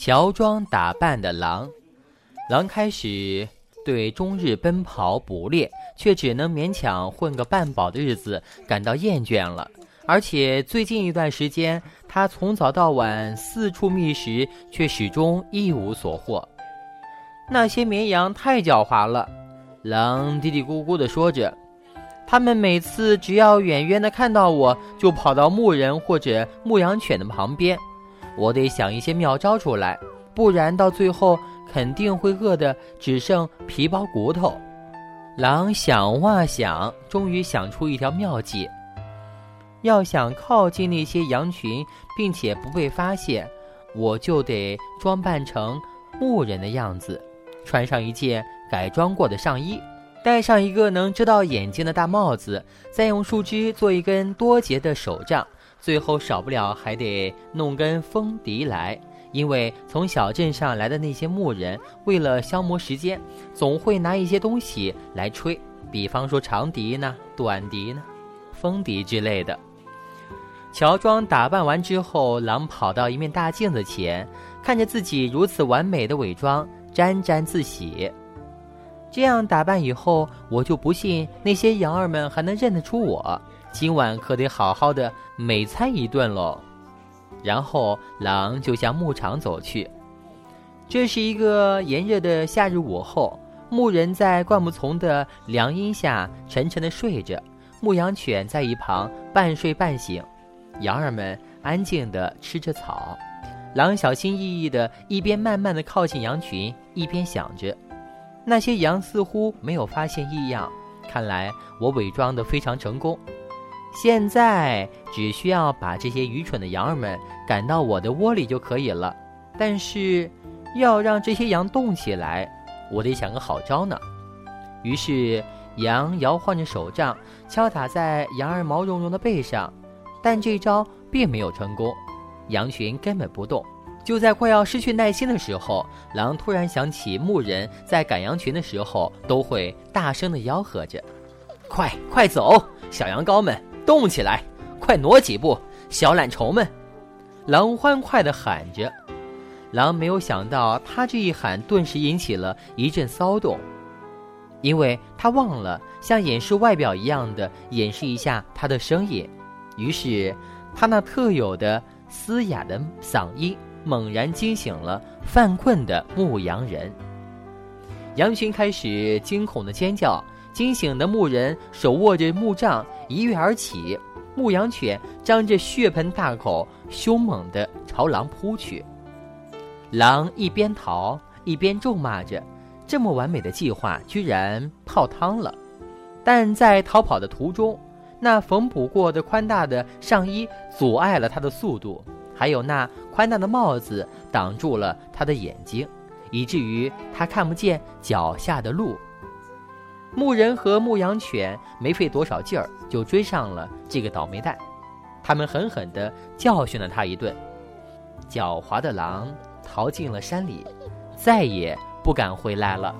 乔装打扮的狼，狼开始对终日奔跑捕猎却只能勉强混个半饱的日子感到厌倦了。而且最近一段时间，他从早到晚四处觅食，却始终一无所获。那些绵羊太狡猾了，狼嘀嘀咕咕地说着。他们每次只要远远地看到我，就跑到牧人或者牧羊犬的旁边。我得想一些妙招出来，不然到最后肯定会饿得只剩皮包骨头。狼想哇想，终于想出一条妙计。要想靠近那些羊群，并且不被发现，我就得装扮成牧人的样子，穿上一件改装过的上衣，戴上一个能遮到眼睛的大帽子，再用树枝做一根多节的手杖。最后少不了还得弄根风笛来，因为从小镇上来的那些牧人，为了消磨时间，总会拿一些东西来吹，比方说长笛呢、短笛呢、风笛之类的。乔装打扮完之后，狼跑到一面大镜子前，看着自己如此完美的伪装，沾沾自喜。这样打扮以后，我就不信那些羊儿们还能认得出我。今晚可得好好的美餐一顿喽。然后狼就向牧场走去。这是一个炎热的夏日午后，牧人在灌木丛的凉荫下沉沉的睡着，牧羊犬在一旁半睡半醒，羊儿们安静地吃着草。狼小心翼翼地一边慢慢地靠近羊群，一边想着：那些羊似乎没有发现异样，看来我伪装得非常成功。现在只需要把这些愚蠢的羊儿们赶到我的窝里就可以了。但是，要让这些羊动起来，我得想个好招呢。于是，羊摇晃着手杖，敲打在羊儿毛茸茸的背上，但这招并没有成功，羊群根本不动。就在快要失去耐心的时候，狼突然想起牧人在赶羊群的时候都会大声地吆喝着：“快快走，小羊羔们！”动起来，快挪几步，小懒虫们！狼欢快地喊着。狼没有想到，他这一喊，顿时引起了一阵骚动，因为他忘了像掩饰外表一样的掩饰一下他的声音。于是，他那特有的嘶哑的嗓音猛然惊醒了犯困的牧羊人。羊群开始惊恐的尖叫。惊醒的牧人手握着木杖，一跃而起。牧羊犬张着血盆大口，凶猛地朝狼扑去。狼一边逃一边咒骂着：“这么完美的计划居然泡汤了！”但在逃跑的途中，那缝补过的宽大的上衣阻碍了他的速度，还有那宽大的帽子挡住了他的眼睛，以至于他看不见脚下的路。牧人和牧羊犬没费多少劲儿就追上了这个倒霉蛋，他们狠狠地教训了他一顿。狡猾的狼逃进了山里，再也不敢回来了。